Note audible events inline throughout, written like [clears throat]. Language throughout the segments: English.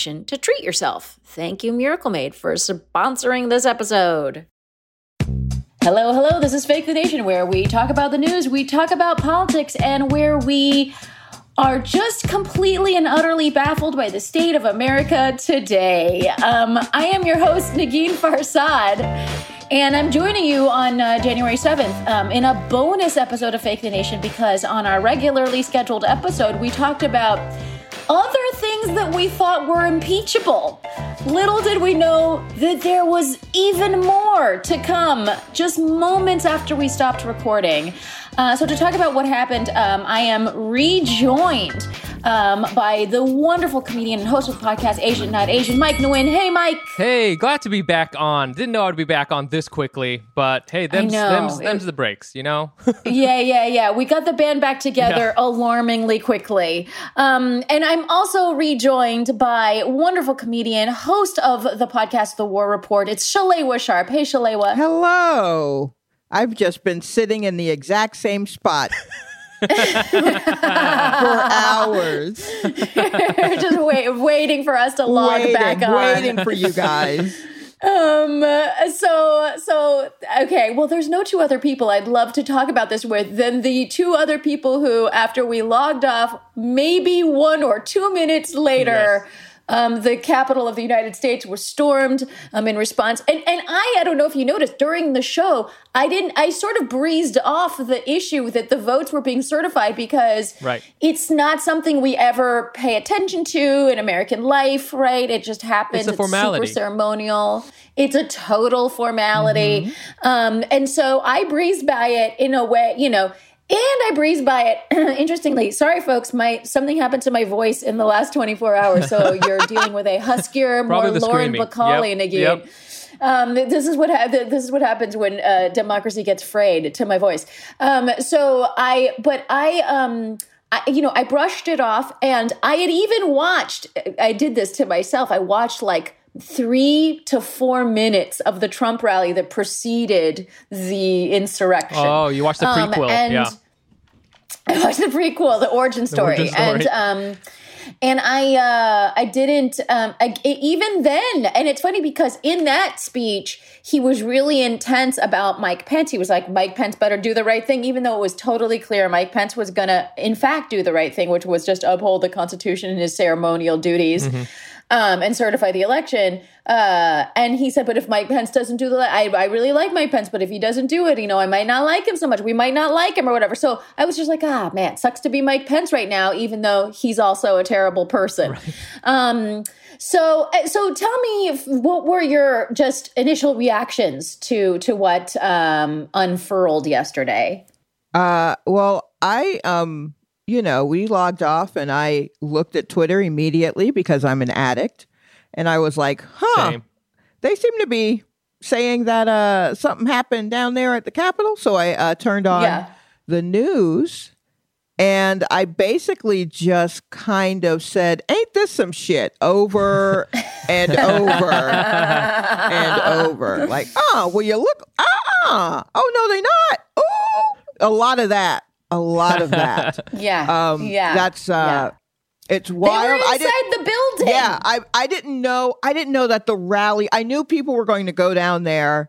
to treat yourself. Thank you, Miracle Made, for sponsoring this episode. Hello, hello. This is Fake the Nation, where we talk about the news, we talk about politics, and where we are just completely and utterly baffled by the state of America today. Um, I am your host, Negin Farsad. And I'm joining you on uh, January 7th um, in a bonus episode of Fake the Nation because on our regularly scheduled episode, we talked about other things that we thought were impeachable. Little did we know that there was even more to come just moments after we stopped recording. Uh, so, to talk about what happened, um, I am rejoined um, by the wonderful comedian and host of the podcast Asian Not Asian, Mic Nguyen. Hey, Mic. Hey, glad to be back on. Didn't know I'd be back on this quickly, but hey, them's, them's, them's the breaks, you know? [laughs] yeah, yeah, yeah. We got the band back together yeah. alarmingly quickly. Um, and I'm also rejoined by wonderful comedian, host of the podcast The War Report. It's Shalewa Sharpe. Hey, Shalewa. Hello. I've just been sitting in the exact same spot. [laughs] for hours. [laughs] just wait, waiting for us to log waiting, back on. Waiting for you guys. Um, so, so, okay. Well, there's no two other people I'd love to talk about this with than the two other people who, after we logged off, maybe one or two minutes later, yes um, the capital of the United States was stormed um, in response. And, and I, I don't know if you noticed during the show, I didn't, I sort of breezed off the issue that the votes were being certified because right. it's not something we ever pay attention to in American life, right? It just happens. It's a formality. It's super ceremonial. It's a total formality. Mm-hmm. Um, and so I breezed by it in a way, you know, I breezed by it. [clears throat] Interestingly, sorry folks, my something happened to my voice in the last 24 hours. So [laughs] you're dealing with a huskier, more Lauren Bacall yep. again. Yep. Um, this is what ha- this is what happens when uh, democracy gets frayed to my voice. Um, so I, but I, um, I, you know, I brushed it off, and I had even watched. I did this to myself. I watched like three to four minutes of the Trump rally that preceded the insurrection. Oh, you watched the um, prequel, um, and yeah. I watched the prequel, the origin story, the origin story. and um, and I uh, I didn't um, I, even then. And it's funny because in that speech he was really intense about Mike Pence. He was like, Mike Pence better do the right thing, even though it was totally clear Mike Pence was gonna, in fact, do the right thing, which was just uphold the Constitution and his ceremonial duties. Mm-hmm. Um, and certify the election. Uh, and he said, but if Mike Pence doesn't do the, I, I really like Mike Pence, but if he doesn't do it, you know, I might not like him so much. We might not like him or whatever. So I was just like, ah, man, sucks to be Mike Pence right now, even though he's also a terrible person. Right. Um, so, uh, so tell me, if, what were your just initial reactions to to what um, unfurled yesterday? Uh, well, I um, you know, we logged off and I looked at Twitter immediately because I'm an addict, and I was like, huh, Same. they seem to be saying that uh something happened down there at the Capitol. So I uh, turned on yeah. the news and I basically just kind of said, Ain't this some shit? Over [laughs] and over and over. Like, oh, will you look? Ah, oh, no, they're not. Oh, a lot of that. A lot of that. [laughs] yeah. Um, yeah. That's, uh, yeah. It's wild. They were inside I the building. Yeah, I I didn't know. I didn't know that the rally. I knew people were going to go down there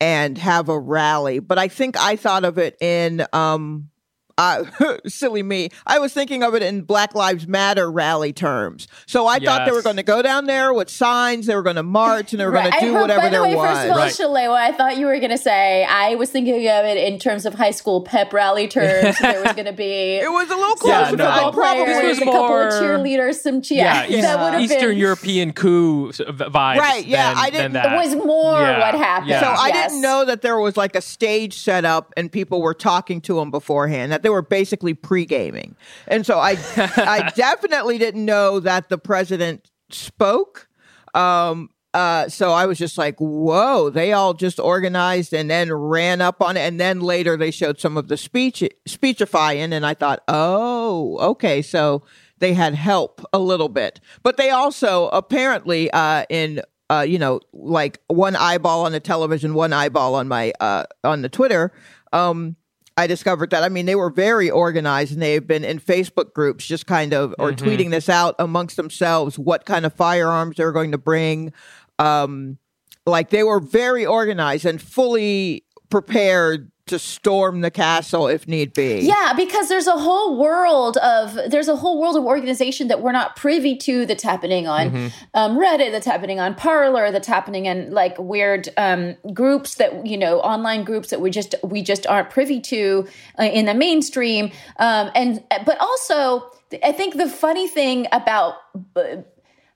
and have a rally, but I think I thought of it in um uh, [laughs] silly me. I was thinking of it in Black Lives Matter rally terms. So I yes. thought they were going to go down there with signs, they were going to march, and they were right. going to do hope, whatever by the way, was. First of all, right. Shalewa, I thought you were going to say I was thinking of it in terms of high school pep rally terms. there was going to be [laughs] it was a little closer. Yeah, no. players, was a more, couple of cheerleaders, some cheer. Yeah, [laughs] yeah. that would Eastern been, European coup vibes. Right? Yeah, than, I didn't. It was more yeah. what happened. So I didn't know that there was like a stage set up and people were talking to them beforehand. That they were basically pre gaming. And so I, I [laughs] definitely didn't know that the president spoke. Um, uh, so I was just like, whoa, they all just organized and then ran up on it. And then later they showed some of the speech, speechifying. And I thought, oh, okay. So they had help a little bit, but they also apparently, uh, in, uh, you know, like one eyeball on the television, one eyeball on my, uh, on the Twitter, um, I discovered that. I mean, they were very organized and they've been in Facebook groups, just kind of, or mm-hmm. tweeting this out amongst themselves, what kind of firearms they're going to bring. Um, like they were very organized and fully prepared to storm the castle if need be. Yeah, because there's a whole world of there's a whole world of organization that we're not privy to that's happening on mm-hmm. um, Reddit, that's happening on Parler, that's happening in like weird um, groups that you know online groups that we just we just aren't privy to uh, in the mainstream. Um, and but also, I think the funny thing about uh,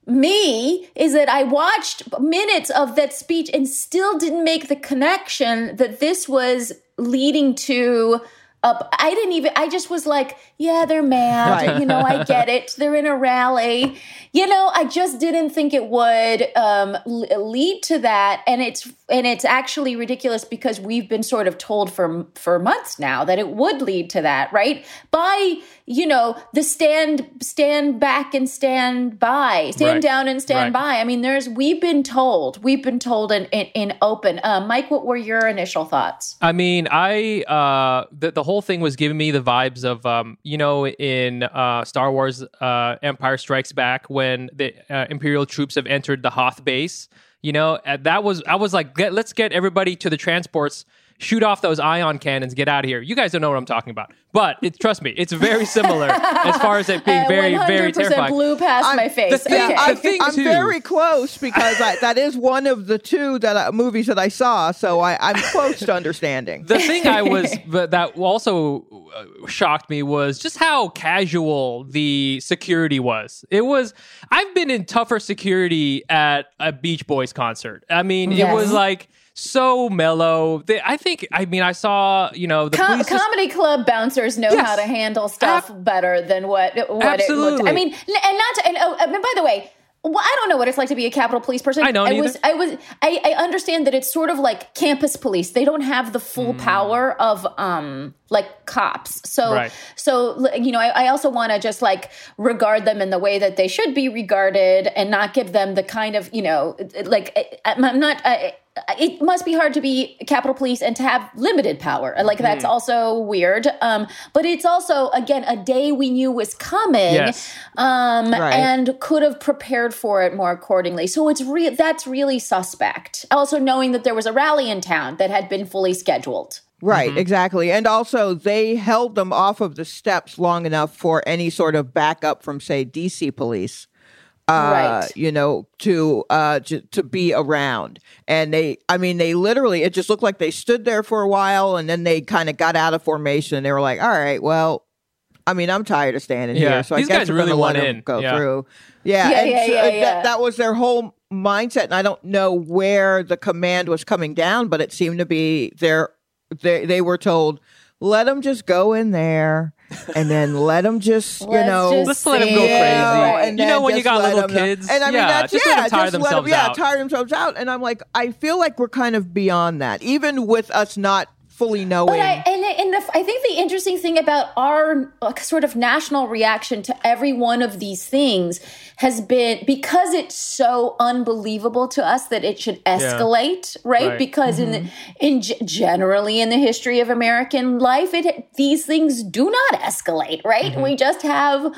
me is that I watched minutes of that speech and still didn't make the connection that this was leading to up. I didn't even, I just was like, yeah, they're mad. Right. [laughs] You know, I get it. They're in a rally. You know, I just didn't think it would um, lead to that. And it's, and it's actually ridiculous because we've been sort of told for, for months now that it would lead to that, right? By, you know, the stand, stand back and stand by, stand right. down and stand right. by. I mean, there's, we've been told, we've been told in, in, in open. Uh, Mic, what were your initial thoughts? I mean, I, uh, the, the whole thing was giving me the vibes of, um, you know, in uh, Star Wars uh, Empire Strikes Back when the uh, Imperial troops have entered the Hoth base. You know, that was I was like, let's get everybody to the transports shoot off those ion cannons, get out of here. You guys don't know what I'm talking about, but it, trust me, it's very similar [laughs] as far as it being very, very terrifying. Blew past I'm, my face. Thing, okay. I think I'm too, very close because I, that is one of the two that I, movies that I saw, so I, I'm close to understanding. The thing I was [laughs] that also uh, shocked me was just how casual the security was. It was. I've been in tougher security at a Beach Boys concert. I mean, yes. it was like so mellow. They, I think. I mean, I saw you know the Com- comedy club bouncers know yes. how to handle stuff Ab- better than what what Absolutely. it looked. I mean, and not to, and, oh, and by the way, well, I don't know what it's like to be a Capitol Police person. I know. I was, I was, I, I, understand that it's sort of like campus police. They don't have the full mm. power of, um, like cops. So, right. so you know, I, I also want to just like regard them in the way that they should be regarded, and not give them the kind of, you know, like I'm not. I, it must be hard to be Capitol Police and to have limited power. Like that's mm. also weird. Um, but it's also again a day we knew was coming, yes. um, right. and could have prepared for it more accordingly. So it's real. That's really suspect. Also knowing that there was a rally in town that had been fully scheduled. Right, mm-hmm. exactly. And also, they held them off of the steps long enough for any sort of backup from, say, DC police uh, Right. you know, to uh to, to be around. And they I mean they literally it just looked like they stood there for a while and then they kind of got out of formation and they were like, "All right, well, I mean, I'm tired of standing Yeah. here, so These I guess guys we're really gonna went let 'em in. go Yeah. through." Yeah, Yeah, and yeah, so, yeah, yeah. That, that was their whole mindset, and I don't know where the command was coming down, but it seemed to be their they they were told, "Let them just go in there, and then let them just you know." just let them go see. crazy. Yeah, and You know when you got little little 'em know. kids? and I mean Yeah, that's just yeah, let 'em tire just let 'em- themselves yeah, out. tire themselves out. And I'm like, I feel like we're kind of beyond that, even with us not fully knowing. But I and, and the, I think the interesting thing about our uh, sort of national reaction to every one of these things has been because it's so unbelievable to us that it should escalate, right? Right. Because in the, in g- generally in the history of American life, it these things do not escalate, right? We just have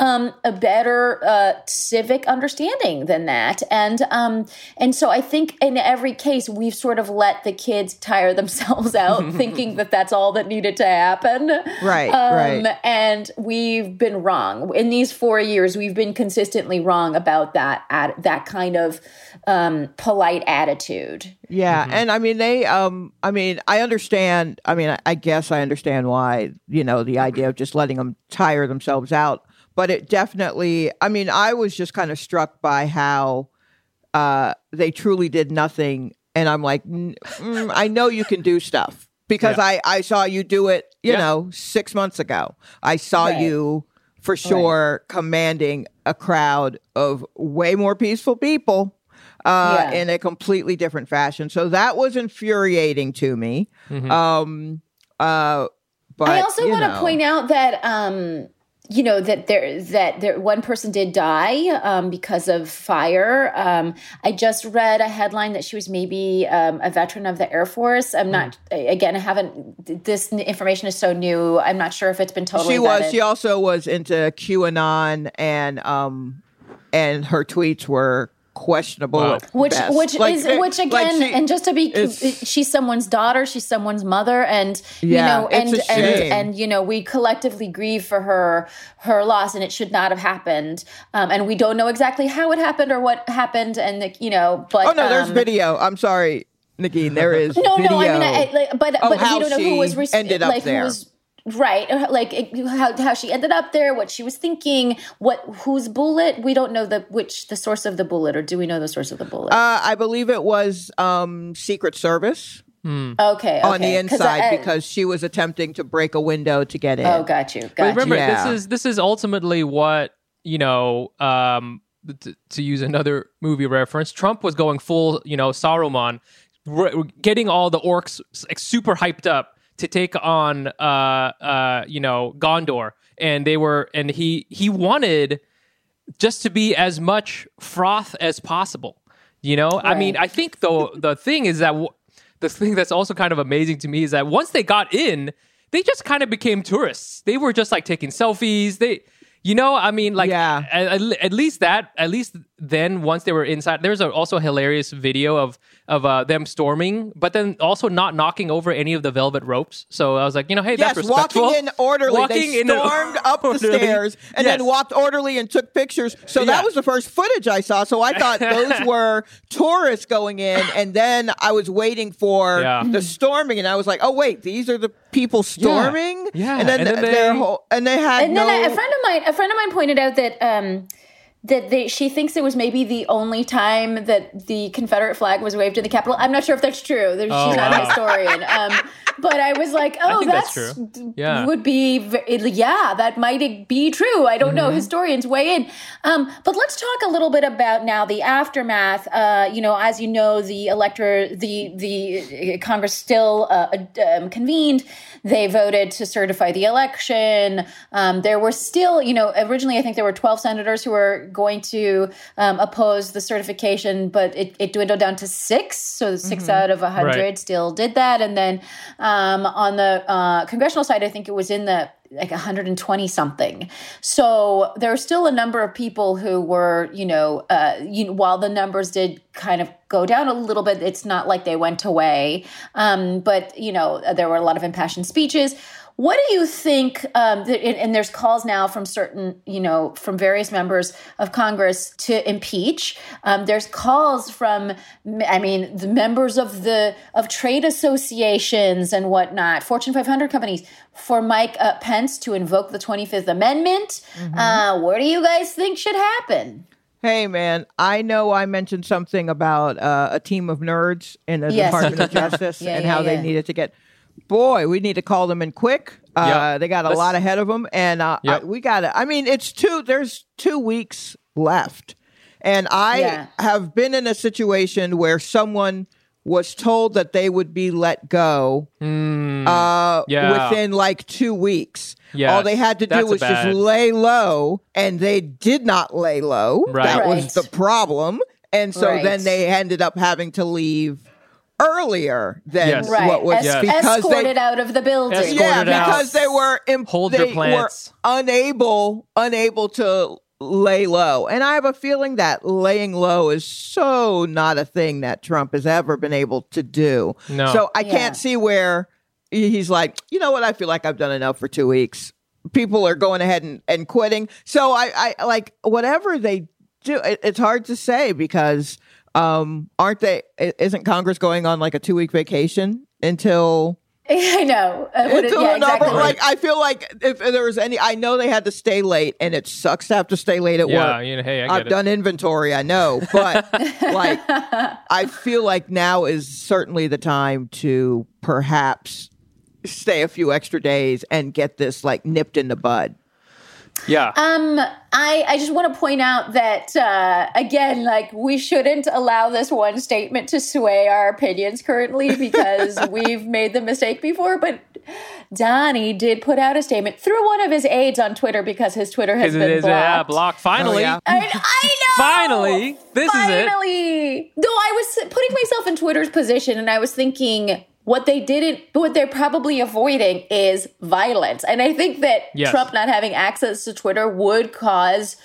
um, a better uh, civic understanding than that, and um, and so I think in every case we've sort of let the kids tire [laughs] themselves out, [laughs] thinking that that's all that needed to happen, Right, Um, right. And we've been wrong in these four years. We've been consistently wrong about that at that kind of um, polite attitude. Yeah, and I mean they um I mean I understand I mean I, I guess I understand why, you know, the idea of just letting them tire themselves out, but it definitely I mean I was just kind of struck by how uh they truly did nothing and I'm like "Mm, I know you can do stuff because Yeah. I I saw you do it, you Yeah. know, 6 months ago. I saw Right. you for sure commanding a crowd of way more peaceful people uh, Yeah. in a completely different fashion. So that was infuriating to me. Um, uh, but I also want to point out that um, you know that there that there one person did die um, because of fire. Um, I just read a headline that she was maybe um, a veteran of the Air Force. I'm not again. I haven't. This information is so new. I'm not sure if it's been totally. She was. vetted. She also was into QAnon, and um, and her tweets were questionable. Wow. at which best. which Like, is they- which like again she- and just to be she's someone's daughter she's someone's mother and Yeah, you know and and and you know we collectively grieve for her her loss and it should not have happened um, and we don't know exactly how it happened or what happened and the, you know but oh no, there's um, video. I'm sorry, Negin. There is [laughs] no video. no I mean I, I, like, but of but how we don't know who was rec- ended up like there. who was right uh, like it- how, how she ended up there what she was thinking what whose bullet we don't know the which the source of the bullet or do we know the source of the bullet uh, I believe it was um, Secret Service okay, on the inside I- because she was attempting to break a window to get in. Oh, got you. But remember, you. Yeah. this is this is ultimately what you know. Um, t- to use another movie reference, Trump was going full, you know, Saruman, r- getting all the orcs like, super hyped up to take on, uh, uh, you know, Gondor, and they were, and he he wanted just to be as much froth as possible. You know, I mean, I think though [laughs] the thing is that w- the thing that's also kind of amazing to me is that once they got in, they just kind of became tourists. They were just like taking selfies. They, you know, I mean, like, Yeah. at, at- least that, at least then, once they were inside, there's also a hilarious video of of uh, them storming, but then also not knocking over any of the velvet ropes. So I was like, you know, hey, Yes, that's respectful. walking in orderly. Walking they in an stormed up the stairs and Yes. then walked orderly and took pictures. So Yeah. that was the first footage I saw. So I thought those [laughs] were tourists going in, and then I was waiting for Yeah. the storming, and I was like, oh wait, these are the people storming. Yeah. and then, And then their they- whole and they had and no. then a friend of mine, a friend of mine pointed out that um, that they, she thinks it was maybe the only time that the Confederate flag was waved in the Capitol. I'm not sure if that's true. There- Oh, She's not a historian. Um, but I was like, [laughs] oh, that's that's, true. Yeah. would be, yeah, that might be true. I don't Mm-hmm. know. Historians weigh in. Um, but let's talk a little bit about now the aftermath. Uh, you know, as you know, the elector, the the uh, Congress still uh, um, convened. They voted to certify the election. Um, there were still, you know, originally I think there were 12 senators who were going to um, oppose the certification, but it, it dwindled down to six. So 6 out of a 100 Right. still did that. And then um, on the uh, congressional side, I think it was in the like 120 something. So there are still a number of people who were, you know, uh, you know, while the numbers did kind of go down a little bit, it's not like they went away. Um, but you know, there were a lot of impassioned speeches. What do you think? Um, th- and, and there's calls now from certain, you know, from various members of Congress to impeach. Um, there's calls from, I mean, the members of the of trade associations and whatnot, Fortune 500 companies, for Mike uh, Pence to invoke the 25th Amendment. Uh, what do you guys think should happen? Hey, man, I know I mentioned something about uh, a team of nerds in the Yes. Department of [laughs] Justice Yeah, and yeah, how yeah. they needed to get. Boy, we need to call them in quick. Uh, Yep. They got a Let's- lot ahead of them, and uh, Yep. I, we got it. I mean, it's two. There's two weeks left, and I Yeah. have been in a situation where someone was told that they would be let go uh, Yeah. within like two weeks. Yes, All they had to do that's a was just lay low, and they did not lay low. Right. That was Right. the problem. And so Right. then they ended up having to leave earlier than Yes. Right. what was Es- Yes. because escorted they out of the building. Escorted yeah out. because they were imp- Hold they your were plants. unable unable to lay low and i have a feeling that laying low is so not a thing that trump has ever been able to do No. so i Yeah. can't see where he's like you know what i feel like i've done enough for two weeks people are going ahead and, and quitting so i i like whatever they do it, it's hard to say because um aren't they isn't congress going on like a two week vacation until [laughs] I know. Uh, what it- yeah, the number, like I feel like if there was any, I know they had to stay late, and it sucks to have to stay late at Yeah, work. you know, hey, I get I've it. done inventory, I know, but [laughs] like I feel like now is certainly the time to perhaps stay a few extra days and get this like nipped in the bud. Yeah. Um, I, I just want to point out that uh, again, like we shouldn't allow this one statement to sway our opinions currently [laughs] because we've made the mistake before. But Donnie did put out a statement through one of his aides on Twitter because his Twitter has been is blocked. yeah, blocked? Finally. yeah. I, I know. Finally, this is it. Finally, though I was putting myself in Twitter's position, and I was thinking what they didn't, what they're probably avoiding is violence, and I think that Yes. Trump not having access to Twitter would cause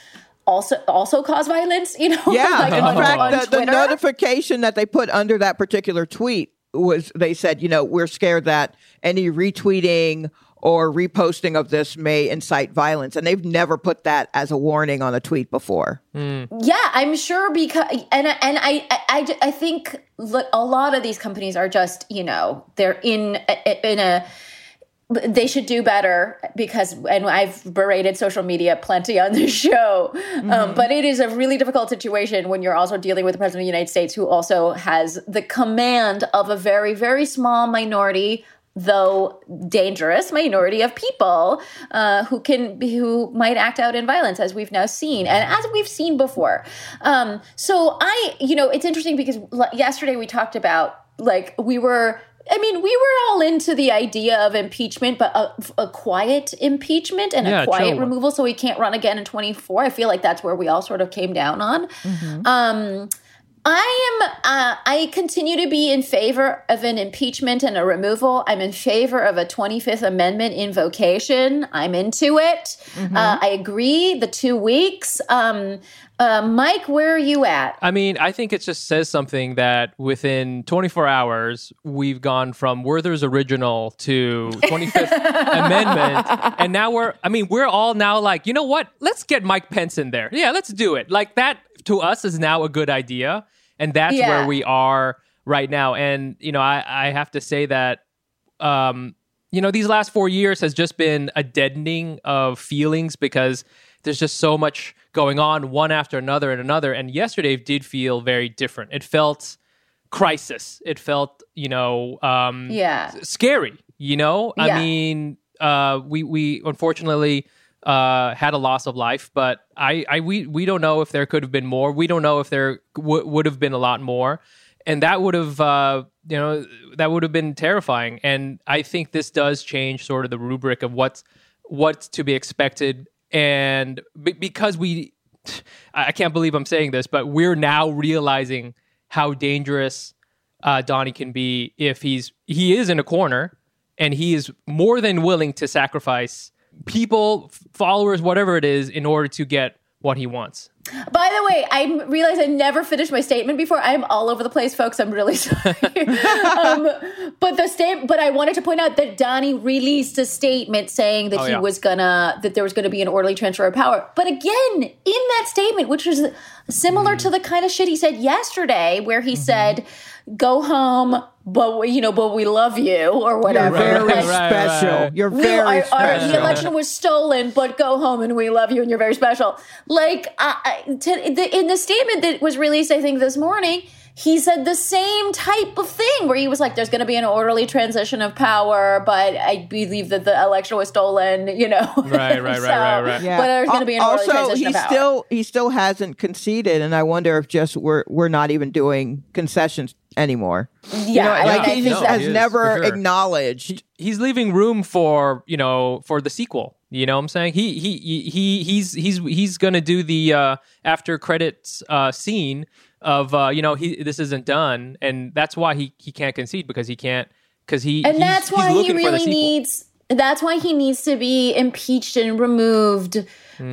also also cause violence. You know, [laughs] Yeah, like in on, fact, on the, the notification that they put under that particular tweet was they said, you know, we're scared that any retweeting or reposting of this may incite violence, and they've never put that as a warning on a tweet before. Yeah, I'm sure because and and I I, I, I think look, a lot of these companies are just you know they're in in a they should do better because and I've berated social media plenty on this show, um, but it is a really difficult situation when you're also dealing with the president of the United States who also has the command of a very very small minority though dangerous minority of people uh, who can who might act out in violence as we've now seen and as we've seen before um, so i you know it's interesting because l- yesterday we talked about like we were I mean, we were all into the idea of impeachment, but a, a quiet impeachment and Yeah, a quiet removal so he can't run again in 24. I feel like that's where we all sort of came down on. Um, I am. Uh, I continue to be in favor of an impeachment and a removal. I'm in favor of a 25th Amendment invocation. I'm into it. Uh, I agree. The two weeks. Um, uh, Mic, where are you at? I mean, I think it just says something that within 24 hours, we've gone from Werther's original to [laughs] 25th Amendment. And now we're, I mean, we're all now like, you know what? Let's get Mike Pence in there. Yeah, let's do it. Like that to us is now a good idea. And that's Yeah. where we are right now. And, you know, I, I have to say that, um, you know, these last four years has just been a deadening of feelings because there's just so much going on, one after another and another. And yesterday did feel very different. It felt crisis. It felt, you know, um, Yeah. scary. You know, I Yeah. mean, uh, we we unfortunately uh, had a loss of life, but I, I we we don't know if there could have been more. We don't know if there w- would have been a lot more, and that would have uh, you know that would have been terrifying. And I think this does change sort of the rubric of what's what's to be expected, and be- because we, I [sighs] I can't believe I'm saying this, but we're now realizing how dangerous uh, Donnie can be if he's he is in a corner and he is more than willing to sacrifice people, followers, whatever it is, in order to get what he wants. By the way, I realized I never finished my statement before. I'm all over the place, folks. I'm really [laughs] sorry. um, but the state, but I wanted to point out that Donnie released a statement saying that Oh, he yeah. was gonna that there was gonna be an orderly transfer of power. But again, in that statement, which was similar Mm. to the kind of shit he said yesterday, where Mm-hmm. he said, "Go home, but we, you know, but we love you" or whatever. You're very right, right, special. right. You're We- very our, our- special. the election was stolen, but go home and we love you and you're very special. Like I I- to, the, in the statement that was released, I think this morning, he said the same type of thing where he was like, "There's going to be an orderly transition of power, but I believe that the election was stolen." You know, Right, right, right, [laughs] right, right. Yeah. But there's going to be an orderly also transition he still he still hasn't conceded, and I wonder if just we're we're not even doing concessions anymore. yeah, I like mean, he just think has he is, never for sure. acknowledged. he's leaving room for you know for the sequel you know what i'm saying he he he he- he's he's he's gonna do the uh after credits uh scene of uh you know he this isn't done and that's why he he can't concede because he can't because he and he's- that's why he looking for really sequel. needs that's why he needs to be impeached and removed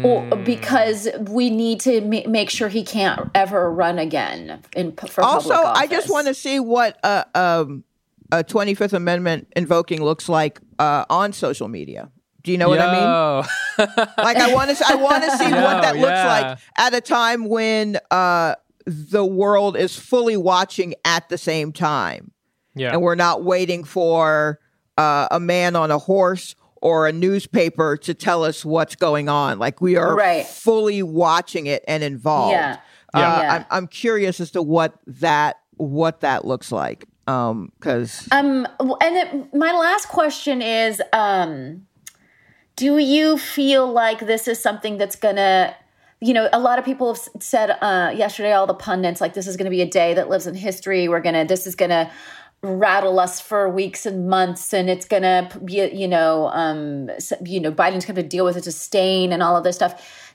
or, Hmm. because we need to ma- make sure he can't ever run again in for Also, public I just want to see what uh, um, a Twenty Fifth Amendment invoking looks like uh, on social media. Do you know what I mean? [laughs] Like I want to I want to see [laughs] Yo, what that looks yeah. like at a time when uh, the world is fully watching at the same time. yeah and we're not waiting for uh, a man on a horse or a newspaper to tell us what's going on. Like we are Right. fully watching it and involved. Yeah. Uh, Yeah. I'm, I'm curious as to what that what that looks like. Um, because Um, and then my last question is, um, do you feel like this is something that's gonna, you know, a lot of people have said uh, yesterday, all the pundits, like this is gonna be a day that lives in history. We're gonna, this is gonna rattle us for weeks and months, and it's gonna be, you know, um, you know, Biden's gonna deal with a disdain and all of this stuff.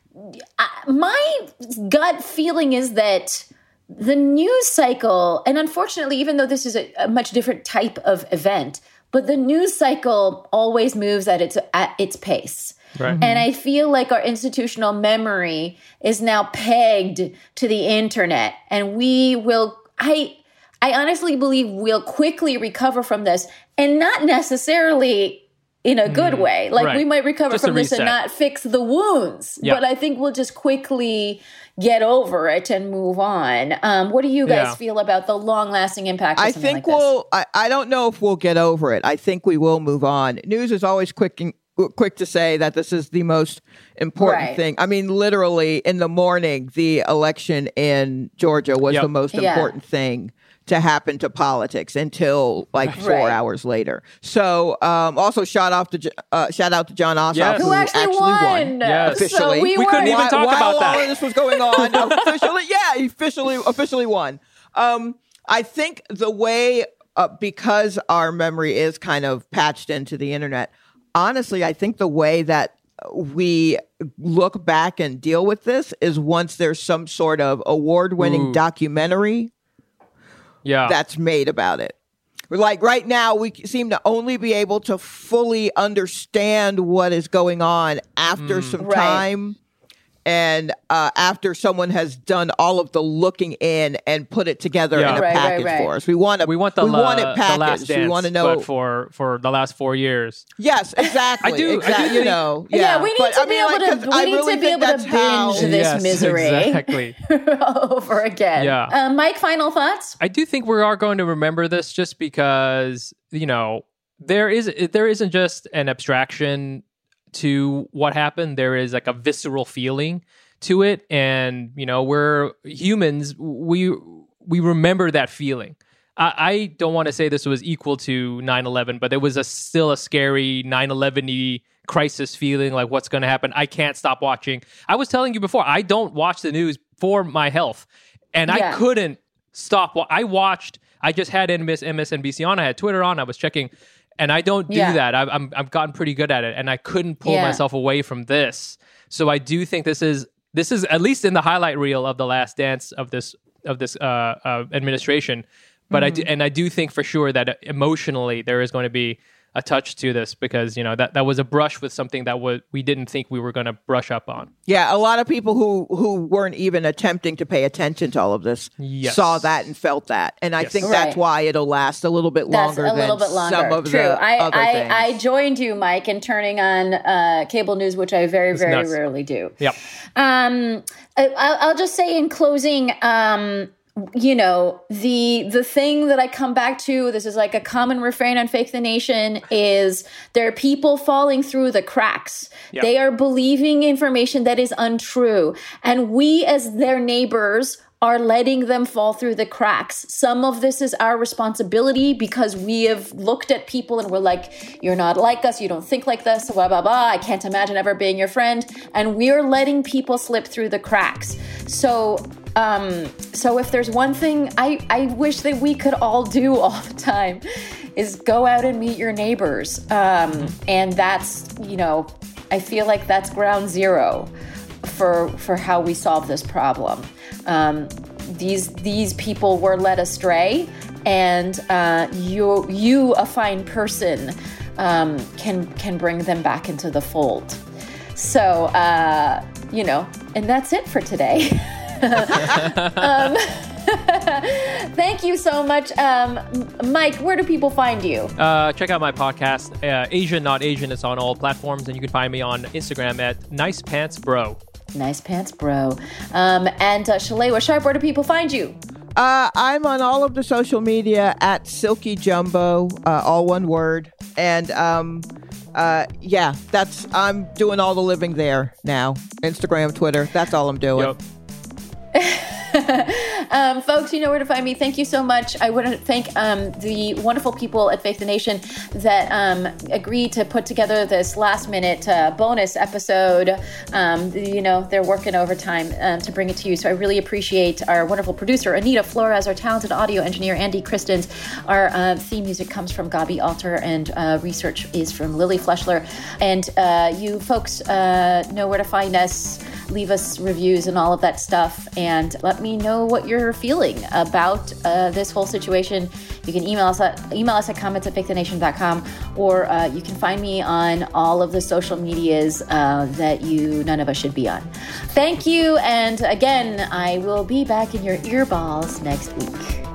I, my gut feeling is that the news cycle, and unfortunately, even though this is a, a much different type of event, but the news cycle always moves at its at its pace. Right. And I feel like our institutional memory is now pegged to the internet, and we will. I I honestly believe we'll quickly recover from this, and not necessarily in a good way. Like Mm, right. we might recover Just from this and not fix the wounds, Yeah. but I think we'll just quickly get over it and move on. Um, what do you guys Yeah. feel about the long lasting impact? Of I think like we'll. I, I don't know if we'll get over it. I think we will move on. News is always quick and quick to say that this is the most important Right. thing. I mean, literally in the morning, the election in Georgia was Yep. the most Yeah. important thing to happen to politics until like four Right. hours later. So, um, also shout out to uh, shout out to Jon Ossoff Yes. who, who actually, won? Yes. So Officially. we, We couldn't weren't- even while, talk while about all that. of this was going on, [laughs] officially, yeah, he officially officially won. Um, I think the way uh, because our memory is kind of patched into the internet. Honestly, I think the way that we look back and deal with this is once there's some sort of award-winning Ooh. documentary yeah that's made about it. Like right now, we seem to only be able to fully understand what is going on after mm. some Right. time and uh, after someone has done all of the looking in and put it together Yeah. in a Right, right, package right. for us. We want to. we want the, we want la- it the last packaged. dance we want to know. but for for the last four years yes, exactly. [laughs] I do- I do Exactly. you know. [laughs] Yeah, Yeah, we need But, to I be mean, able like, to- we I need to be able to that's how- binge this Yes, misery. exactly [laughs] over again. Yeah. Um, Mic, final thoughts? I do think we are going to remember this just because you know there is there isn't just an abstraction to what happened. There is like a visceral feeling to it, and you know we're humans. We we remember that feeling. I, I don't want to say this was equal to 9-11, but it was a still a scary 9-11 crisis feeling like what's going to happen. I can't stop watching. I was telling you before, I don't watch the news for my health. And Yeah. I couldn't stop. I watched, I just had MS, MSNBC on, I had Twitter on, I was checking, and I don't do Yeah. that. I've, I'm, I've gotten pretty good at it, and I couldn't pull Yeah. myself away from this. So I do think this is, this is at least in the highlight reel of the last dance of this, of this uh, uh, administration. But I do, Mm-hmm. and I do think for sure that emotionally there is going to be a touch to this because you know that that was a brush with something that was we didn't think we were going to brush up on. Yeah, a lot of people who who weren't even attempting to pay attention to all of this Yes. saw that and felt that, and I Yes. think that's why it'll last a little bit That's longer. a little than bit longer. Some of True. the I, other I, things. I joined you, Mic, in turning on uh, cable news, which I very, very nuts. rarely do. Yep. Um, I, I'll I'll just say in closing, um, you know, the the thing that I come back to, this is like a common refrain on Fake the Nation, is there are people falling through the cracks. Yeah. They are believing information that is untrue, and we as their neighbors are letting them fall through the cracks. Some of this is our responsibility because we have looked at people and we're like, you're not like us, you don't think like this, blah, blah, blah. I can't imagine ever being your friend. And we're letting people slip through the cracks. So, um, so if there's one thing I, I wish that we could all do [laughs] all the time is go out and meet your neighbors. Um, and that's, you know, I feel like that's ground zero for for how we solve this problem. Um, these these people were led astray, and uh, you you a fine person um, can can bring them back into the fold. So uh, you know, and that's it for today. [laughs] [laughs] um, [laughs] thank you so much, um, Mic. Where do people find you? Uh, check out my podcast, uh, Asian Not Asian. It's on all platforms, and you can find me on Instagram at Nice Pants Bro. Nice pants, bro. Um, and uh, Shalewa Sharpe, where do people find you? Uh, I'm on all of the social media at Silky Jumbo, uh, all one word, and um, uh, yeah, that's I'm doing all the living there now. Instagram, Twitter, that's all I'm doing. Yep. [laughs] Um, folks, you know where to find me. Thank you so much. I want to thank um, the wonderful people at Fake the Nation that um, agreed to put together this last minute uh, bonus episode. Um, you know, they're working overtime um, to bring it to you. So I really appreciate our wonderful producer, Anita Flores, our talented audio engineer, Andy Christens. Our uh, theme music comes from Gabi Alter, and uh, research is from Lily Fleshler. And uh, you folks uh, know where to find us leave us reviews and all of that stuff and let me know what you're feeling about uh, this whole situation. You can email us at email us at comments at fakethenation.com or uh, you can find me on all of the social medias uh, that you none of us should be on. Thank you and again i will be back in your earballs next week